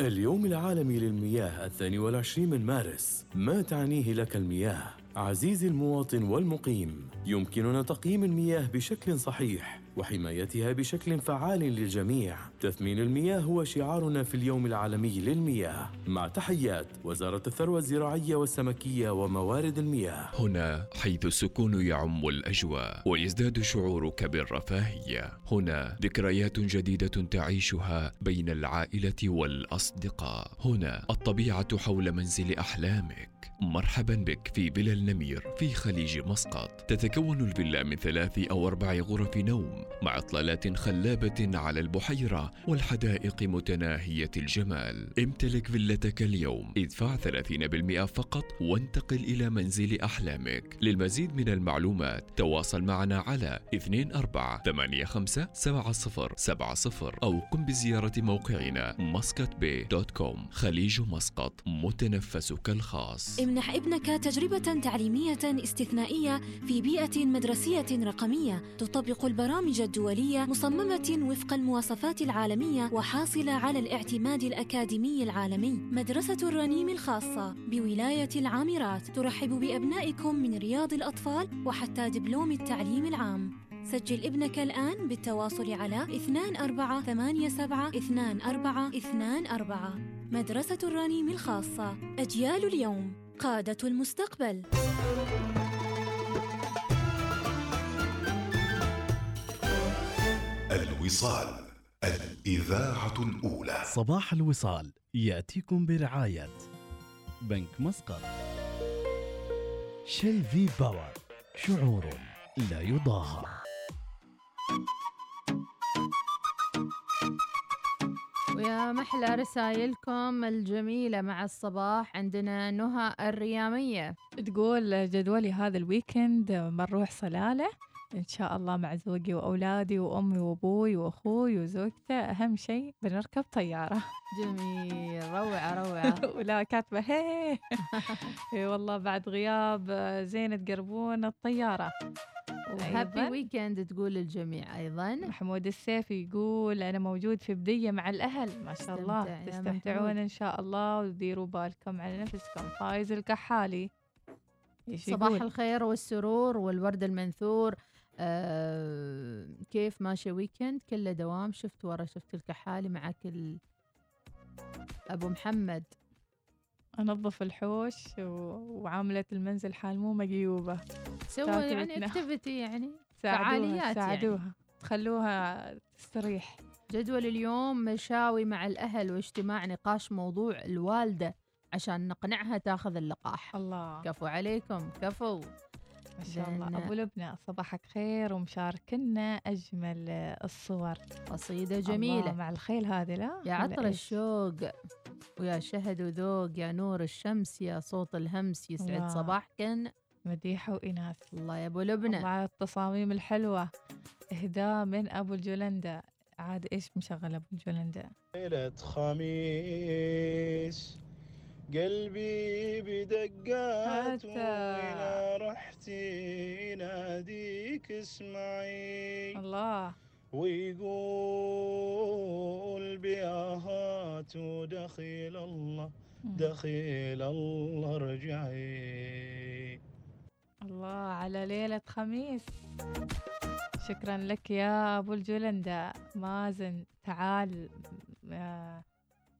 اليوم العالمي للمياه الثاني والعشرين من مارس. ما تعنيه لك المياه؟ عزيزي المواطن والمقيم يمكننا تقييم المياه بشكل صحيح. وحمايتها بشكل فعال للجميع. تثمين المياه هو شعارنا في اليوم العالمي للمياه. مع تحيات وزارة الثروة الزراعية والسمكية وموارد المياه. هنا حيث السكون يعم الأجواء ويزداد شعورك بالرفاهية. هنا ذكريات جديدة تعيشها بين العائلة والأصدقاء. هنا الطبيعة حول منزل أحلامك. مرحبا بك في فيلا النمير في خليج مسقط. تتكون الفيلا من ثلاث أو أربع غرف نوم. مع إطلالات خلابة على البحيرة والحدائق متناهية الجمال. امتلك فيلتك اليوم. ادفع 30% فقط وانتقل إلى منزل أحلامك. للمزيد من المعلومات تواصل معنا على 24857070 أو قم بزيارة موقعنا مسقط بي com. خليج مسقط متنفسك الخاص. امنح ابنك تجربة تعليمية استثنائية في بيئة مدرسية رقمية تطبق البرامج الدولية مصممة وفق المواصفات العالمية وحاصلة على الاعتماد الأكاديمي العالمي. مدرسة الرنيم الخاصة بولاية العامرات ترحب بأبنائكم من رياض الأطفال وحتى دبلوم التعليم العام. سجل ابنك الآن بالتواصل على 2487 مدرسة الرنيم الخاصة أجيال اليوم قادة المستقبل. الوصال الإذاعة الأولى. صباح الوصال يأتيكم برعاية بنك مسقط. Shell V-Power شعور لا يضاهى. ويا محلى رسائلكم الجميلة مع الصباح عندنا نهى الريامية. تقول جدولي هذا ال weekend بنروح صلالة؟ إن شاء الله مع زوجي وأولادي وأمي وأبوي وأخوي وزوجته. أهم شيء بنركب طيارة. جميل. روعة روعة. ولا كاتبة. هي إي والله بعد غياب زينة قربون الطيارة. happy weekend تقول للجميع أيضا. محمود السيفي يقول أنا موجود في بدية مع الأهل. ما شاء الله. تستمتعون. إن شاء الله وديروا بالكم على نفسكم. فايز الكحالي. صباح؟ الخير والسرور والورد المنثور. آه كيف ماشي ويكند كله دوام شفت ورا شفت الكحالي معك ال... أبو محمد. أنظف الحوش و... وعاملة المنزل حال مو مقيوبة سوى تاكل يعني. اكتيفيتي يعني فعاليات ساعدوها. يعني. تخلوها تستريح. جدول اليوم مشاوي مع الأهل واجتماع نقاش موضوع الوالدة عشان نقنعها تاخذ اللقاح. الله. كفو عليكم كفو. ما شاء الله. أبو لبنى صباحك خير ومشاركنا أجمل الصور. قصيدة جميلة. الله مع الخيل هذه لا؟ يا عطر إيش؟ الشوق ويا شهد وذوق يا نور الشمس يا صوت الهمس يسعد الله. صباحكن. مديحة وإناث. الله يا أبو لبنى. على التصاميم الحلوة. إهداء من أبو الجولندا. عاد إيش مشغل أبو الجولندا؟ ليلة خميس قلبي بدقات وإلى رحتي ناديك اسمعي. الله. ويقول بياهات ودخيل الله دخيل الله ارجعي. الله على ليلة خميس. شكرا لك يا أبو الجولندا مازن تعال. آه،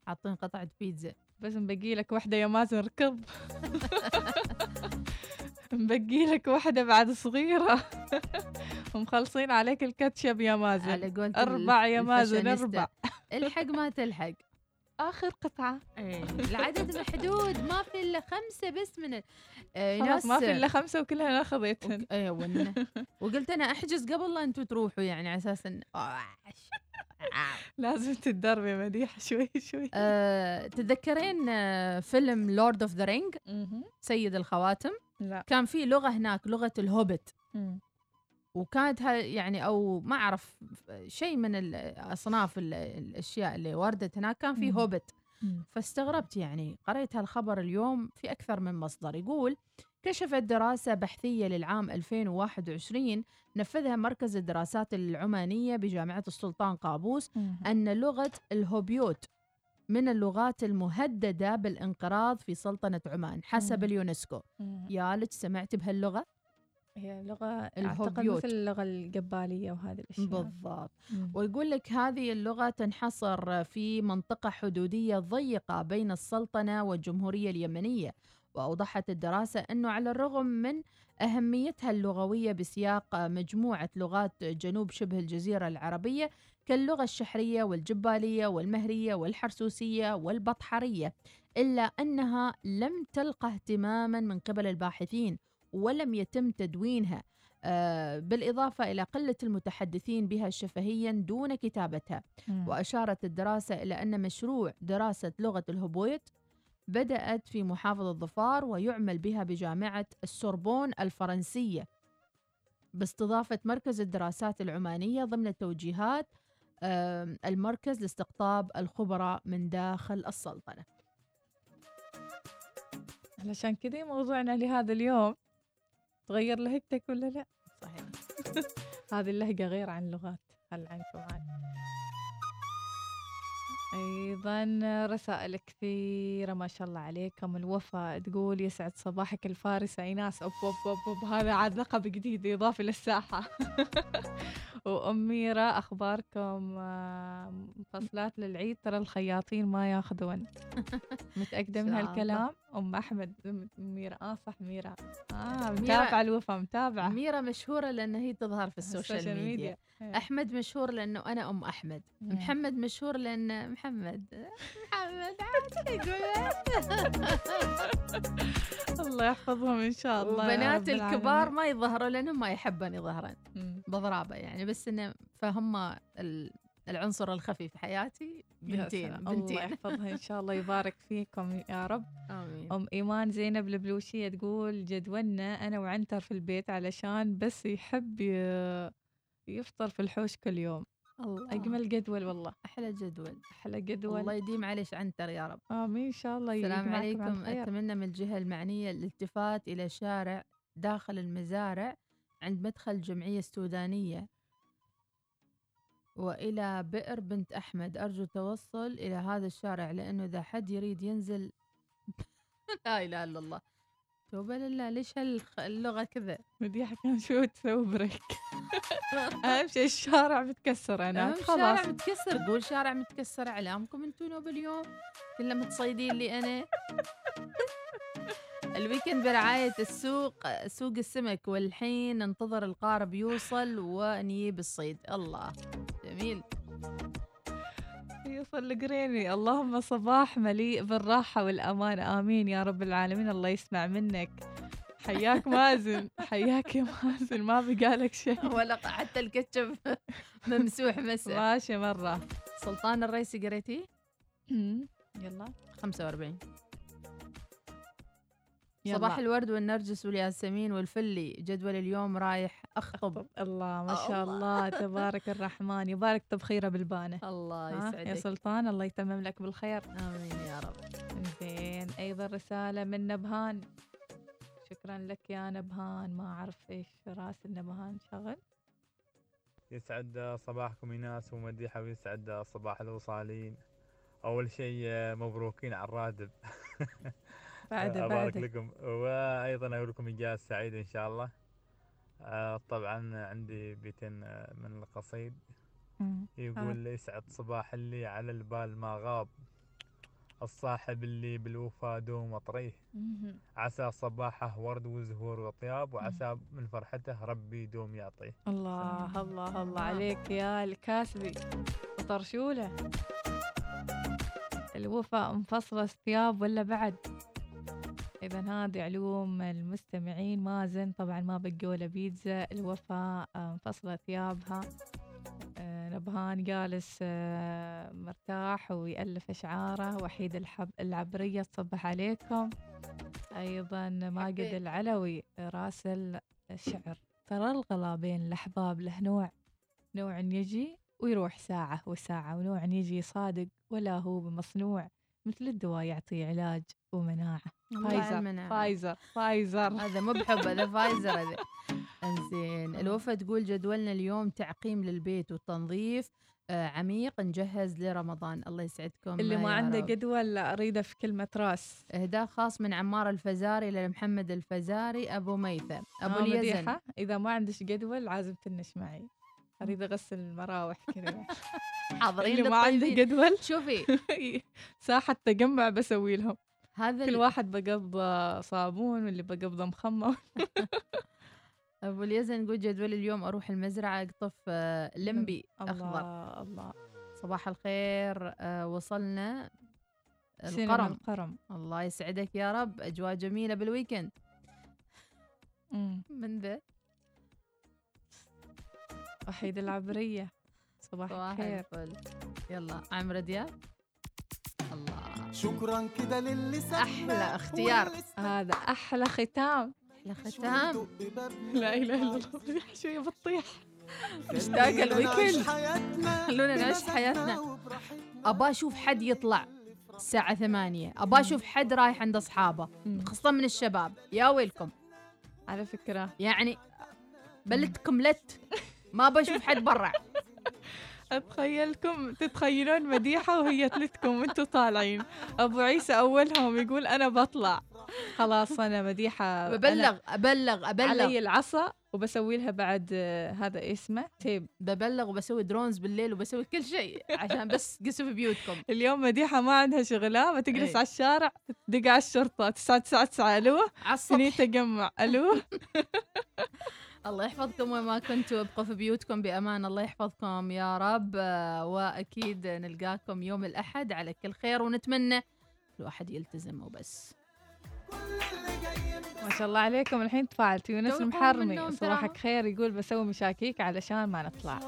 حاطين قطعة بيتزا. بس مبقي لك واحدة يا مازن ركض. مبقي لك واحدة بعد صغيرة. ومخلصين عليك الكاتشب يا مازن. على قولة أربع يا مازن. أربع. الحق ما تلحق. آخر قطعة. إيه، العدد محدود ما في إلا خمسة بس من ال- آه، ناس ما في إلا خمسة وكلها أنا خذيتهن إيه ون- وقلت أنا أحجز قبل لا أنتم تروحوا يعني على أساس ان لازم تتدربي مديحه شوي شوي. آه، تتذكرين آه، فيلم Lord of the Ring سيد الخواتم. لا كان في لغة هناك لغة الهوبت. وكانت يعني أو ما أعرف شيء من ال- أصناف ال- الأشياء اللي وردت هناك كان في. هوبت. فاستغربت يعني قريت هالخبر اليوم في أكثر من مصدر يقول كشفت دراسة بحثية للعام 2021 نفذها مركز الدراسات العمانية بجامعة السلطان قابوس أن لغة الهوبيوت من اللغات المهددة بالانقراض في سلطنة عمان حسب مم. اليونسكو مم. يا لك سمعت بهاللغة؟ هي أعتقد الهوبيوت. مثل اللغة القباليه وهذه الأشياء بالضبط مم. ويقول لك هذه اللغة تنحصر في منطقة حدودية ضيقة بين السلطنة والجمهورية اليمنية وأوضحت الدراسة أنه على الرغم من أهميتها اللغوية بسياق مجموعة لغات جنوب شبه الجزيرة العربية كاللغة الشحرية والجبالية والمهرية والحرسوسية والبطحرية إلا أنها لم تلقى اهتماما من قبل الباحثين ولم يتم تدوينها آه، بالإضافة إلى قلة المتحدثين بها شفهيا دون كتابتها. وأشارت الدراسة إلى أن مشروع دراسة لغة الهبويت بدأت في محافظة ظفار ويعمل بها بجامعة السوربون الفرنسية باستضافة مركز الدراسات العمانية ضمن توجيهات آم، المركز لاستقطاب الخبراء من داخل السلطنة. علشان كذا موضوعنا لهذا اليوم تغير لهجتك ولا لا؟ صحيح. هذه اللهجة غير عن لغات هل عنكم عن؟ أيضا رسائل كثيرة ما شاء الله عليكم. الوفاء تقول يسعد صباحك الفارسة إيناس. أوب أوب أوب, أوب. هذا عاد لقب جديد إضافي للساحة. وأميرة أخباركم آه، مفصلات للعيد. ترى الخياطين ما ياخذون. متأكدة من. هالكلام؟ أم أحمد أميرة آه صح ميرة آه متابعة الوفاء متابعة. ميرا مشهورة لأن هي تظهر في ال social media. إيه. أحمد مشهور لأنه أنا أم أحمد. مم. محمد مشهور لأن محمد. محمد عادي يقول؟ الله يحفظهم إن شاء الله رب الكبار. ما يظهروا لأنهم ما يحبون يظهرون. مم. بضرابة يعني. بس إنه فهم ال- العنصر الخفي في حياتي يا بنتين سلام. الله بنتين يحفظها إن شاء الله يبارك فيكم يا رب. آمين. أم إيمان زينب البلوشية تقول جدولنا أنا وعنتر في البيت علشان بس يحب يفطر في الحوش كل يوم. الله. أجمل جدول والله. أحلى جدول. أحلى جدول. الله يديم عليش عنتر يا رب. آمين إن شاء الله السلام عليكم. أتمنى من الجهة المعنية الالتفات إلى شارع داخل المزارع عند مدخل الجمعية السودانية وإلى بئر بنت أحمد. أرجو التوصل إلى هذا الشارع لأنه إذا حد يريد ينزل لا إله إلا الله. توبة لله ليش هاللغة كذا؟ مديحه كان شو تسوي بريك أهم شيء الشارع متكسر أهم خلاص. شارع متكسر قول شارع متكسر اعلامكم انتو نوب اليوم. كله متصيدين لي أنا. الويكند برعاية السوق سوق السمك والحين ننتظر القارب يوصل ونجيب الصيد. الله جميل. يوصل القريني اللهم صباح مليء بالراحة والأمان. آمين يا رب العالمين. الله يسمع منك. حياك مازن. حياك يا مازن. ما بقالك شيء. ولا حتى الكاتشب ممسوح مسح ماشي مرة. سلطان الرئيسي قريتيه؟ يلا. 45 يلا. صباح الورد والنرجس والياسمين والفلي جدول اليوم رايح أخطب. الله ما شاء الله. تبارك الرحمن يبارك تبخيره بالبانة. الله يسعدك يا سلطان الله يتمم لك بالخير. آمين يا رب. زين أيضا رسالة من نبهان. شكرا لك يا نبهان ما أعرف إيش راسل نبهان شغل. يسعد صباحكم ايناس ومديحة ويسعد صباح الوصالين أول شيء مبروكين على الراتب. بعده أبارك بعده. لكم. وأيضا أقول لكم اجازة سعيدة إن شاء الله. آه، طبعا عندي بيتين آه، من القصيد. مم. يقول يسعد صباح اللي على البال ما غاب. الصاحب اللي بالوفا دوم اطريه مهم. عسى صباحه ورد وزهور وطياب وعسى من فرحته ربي دوم يعطيه. الله الله الله. عليك يا الكاسبي. وطرشولة الوفاء مفصلة الثياب ولا بعد؟ إذا هذه علوم المستمعين مازن طبعا ما بقوا له بيتزا الوفاء آه، مفصلة ثيابها. آه، نبهان جالس آه، مرتاح ويألف أشعاره. وحيد الحب العبرية تصبح عليكم. أيضا ماجد العلوي راسل شعر ترى الغلا بين الأحباب له نوع نوع يجي ويروح ساعة وساعة ونوع يجي صادق ولا هو بمصنوع مثل الدواء يعطي علاج. ومناعة. فايزر. فايزر فايزر. هذا مو بحب هذا فايزر هذا. إنزين الوفا تقول جدولنا اليوم تعقيم للبيت والتنظيف. آه عميق نجهز لرمضان. الله يسعدكم. اللي ما يا عنده. جدول أريده في كلمة راس. إهداء خاص من عمار الفزاري لمحمد الفزاري أبو ميثم. أبو آه، اليزن. إذا ما عندش جدول عازم تنش معي. أريد أغسل المراوح كذا. حاضرين اللي ما عنده. جدول. شوفي. ساحة تجمع بسوي لهم. هذا كل واحد بقبضه صابون واللي بقبضه مخمم أبو اليزن يقول جدول اليوم أروح المزرعة أقطف آه، لمبي الله أخضر. الله صباح الخير آه، وصلنا. القرم. القرم. الله يسعدك يا رب. أجواء جميلة بالويكند. من ذا؟ وحيد العبرية. صباح الخير. يلا عمرو دياب. الله شكرا كده للي أحلى اختيار. هذا أحلى ختام. أحلى ختام. لا إله إلا الله. شوية بتطيح؟ نعيش ال weekend حياتنا. خلونا نعيش حياتنا. ابى أشوف حد يطلع الساعة ثمانية. أبى أشوف حد رايح عند أصحابه خاصة من الشباب. يا ويلكم. على فكرة. يعني بلتكم لت. ما بشوف حد برا. أتخيلكم تتخيلون مديحة وهي تلتكم وانتوا طالعين. أبو عيسى أولهم يقول أنا بطلع. خلاص أنا مديحة ببلغ أنا أبلغ أبلغ. علي العصا وبسوي لها بعد آه، هذا اسمه. تيب ببلغ وبسوي درونز بالليل وبسوي كل شيء عشان بس قسوا في بيوتكم. اليوم مديحة ما عندها شغلة ما تجلس إيه. على الشارع تدق على تسعة تسعة ألو. على السطح. تجمع ألو. الله يحفظكم وين ما كنتوا أبقوا في بيوتكم بأمان. الله يحفظكم يا رب. آه، وأكيد نلقاكم يوم الأحد على كل خير ونتمنى الواحد يلتزم وبس. ما شاء الله عليكم. الحين تفاعلت يونس المحرمي صباحك خير. يقول بسوي مشاكيك علشان ما نطلع.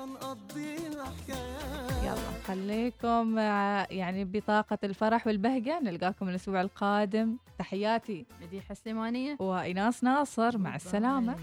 يلا خليكم آه، يعني بطاقة الفرح والبهجة. نلقاكم الأسبوع القادم. تحياتي. مديحة السليمانية وإناس ناصر. مع السلامة.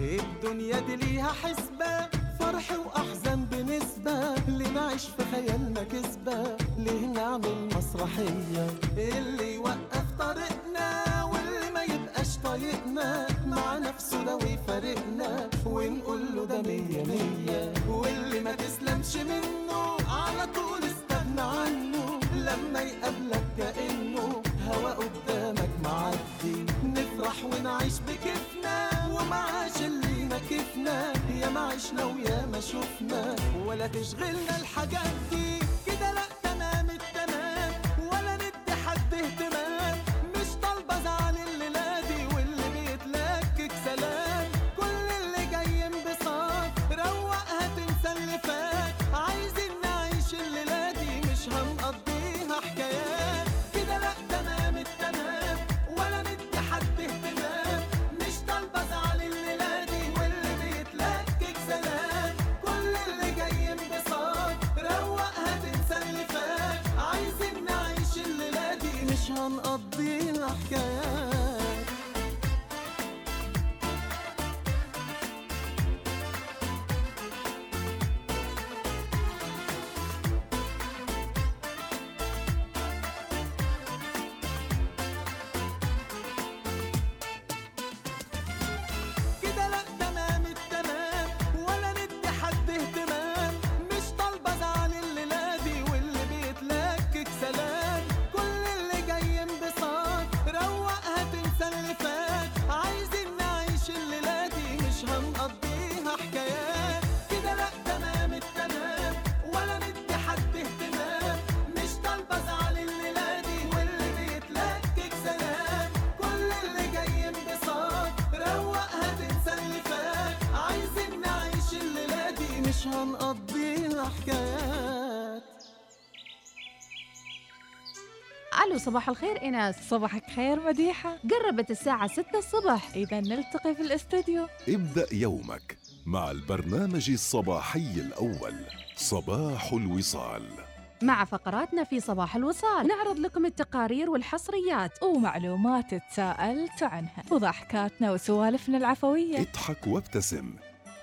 الدنيا دي ليها حسبة فرح وأحزان بنسبة. اللي نعيش في خيالنا كسبة؟ ليه نعمل مسرحية؟ اللي يوقف طريقنا واللي ما يبقاش طايقنا. مع نفسه لو يفارقنا ونقول له ده مية مية. واللي ما تسلمش منه على طول استغنى عنه. لما يقابلك كأنه هوا قدامك معدي. نفرح ونعيش بكيفنا ومعاش اللي نكفنا يا ما عشنا ويا ما شفنا ولا تشغلنا الحاجات دي. صباح الخير إيناس. صباحك خير مديحة. قربت الساعة 6 الصبح. إذا نلتقي في الاستوديو. ابدأ يومك مع البرنامج الصباحي الأول صباح الوصال. مع فقراتنا في صباح الوصال. نعرض لكم التقارير والحصريات. ومعلومات تساءلت عنها. وضحكاتنا وسوالفنا العفوية. اضحك وابتسم.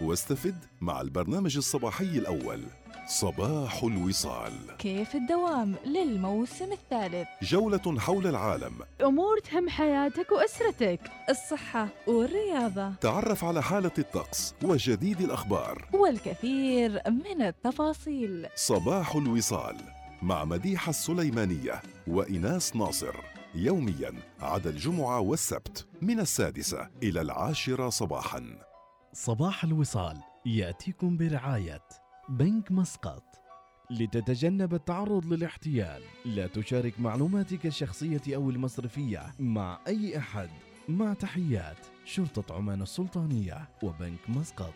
واستفد مع البرنامج الصباحي الأول. صباح الوصال. كيف الدوام للموسم الثالث؟ جولة حول العالم. أمور تهم حياتك وأسرتك الصحة والرياضة. تعرف على حالة الطقس وجديد الأخبار. والكثير من التفاصيل. صباح الوصال مع مديحة السليمانية وإناس ناصر. يوميا عدا الجمعة والسبت من السادسة إلى العاشرة صباحا. صباح الوصال يأتيكم برعاية بنك مسقط. لتتجنب التعرض للاحتيال لا تشارك معلوماتك الشخصية أو المصرفية مع أي أحد. مع تحيات شرطة عمان السلطانية وبنك مسقط.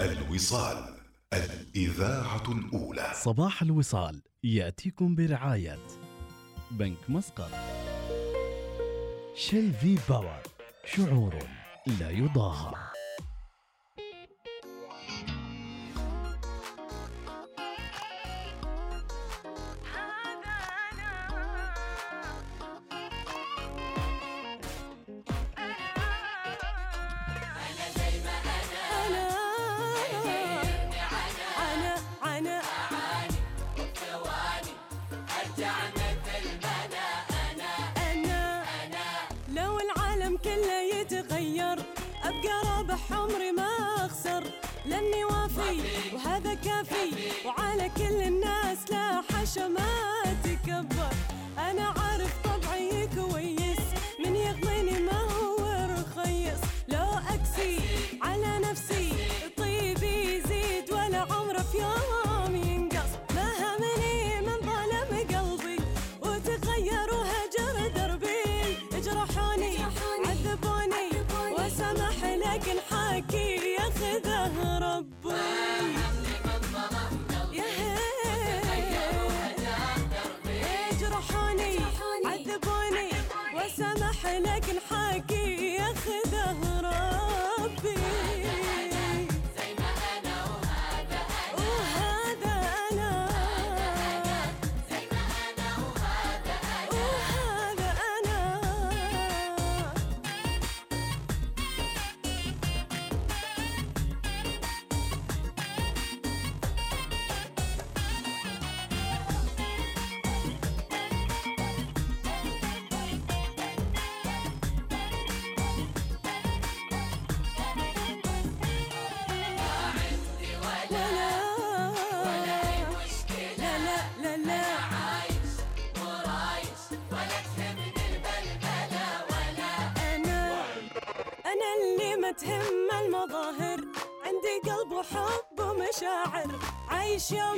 الوصال الإذاعة الأولى. صباح الوصال يأتيكم برعاية بنك مسقط. شيل في باور. شعور لا يضاهى. لأني وافي وهذا كافي وعلى كل الناس لا حشا ما تكبر. أنا عارف طبعي كويس من يغليني ما هو رخيص. لو أكسي على نفسي your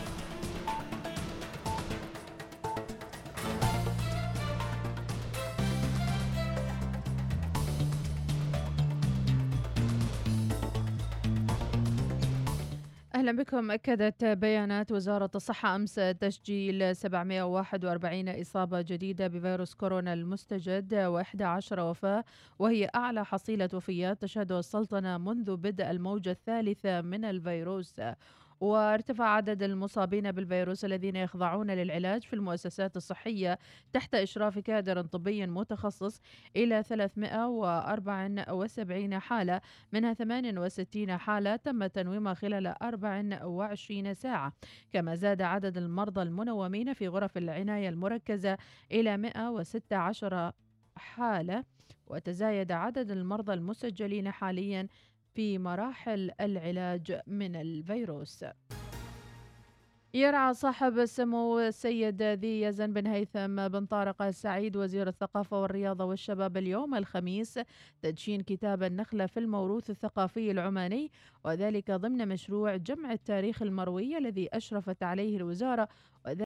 بكم أكدت بيانات وزارة الصحة أمس تسجيل 741 إصابة جديدة بفيروس كورونا المستجد و11 وفاة وهي أعلى حصيلة وفيات تشهدها السلطنة منذ بدء الموجة الثالثة من الفيروس. وارتفع عدد المصابين بالفيروس الذين يخضعون للعلاج في المؤسسات الصحية تحت إشراف كادر طبي متخصص إلى 374 حالة منها 68 حالة تم تنويمها خلال 24 ساعة. كما زاد عدد المرضى المنومين في غرف العناية المركزة إلى 116 حالة وتزايد عدد المرضى المسجلين حاليا في مراحل العلاج من الفيروس. يرعى صاحب السمو السيد ذي يزن بن هيثم بن طارق السعيد وزير الثقافة والرياضة والشباب اليوم الخميس تدشين كتاب النخلة في الموروث الثقافي العماني وذلك ضمن مشروع جمع التاريخ المروي الذي أشرفت عليه الوزارة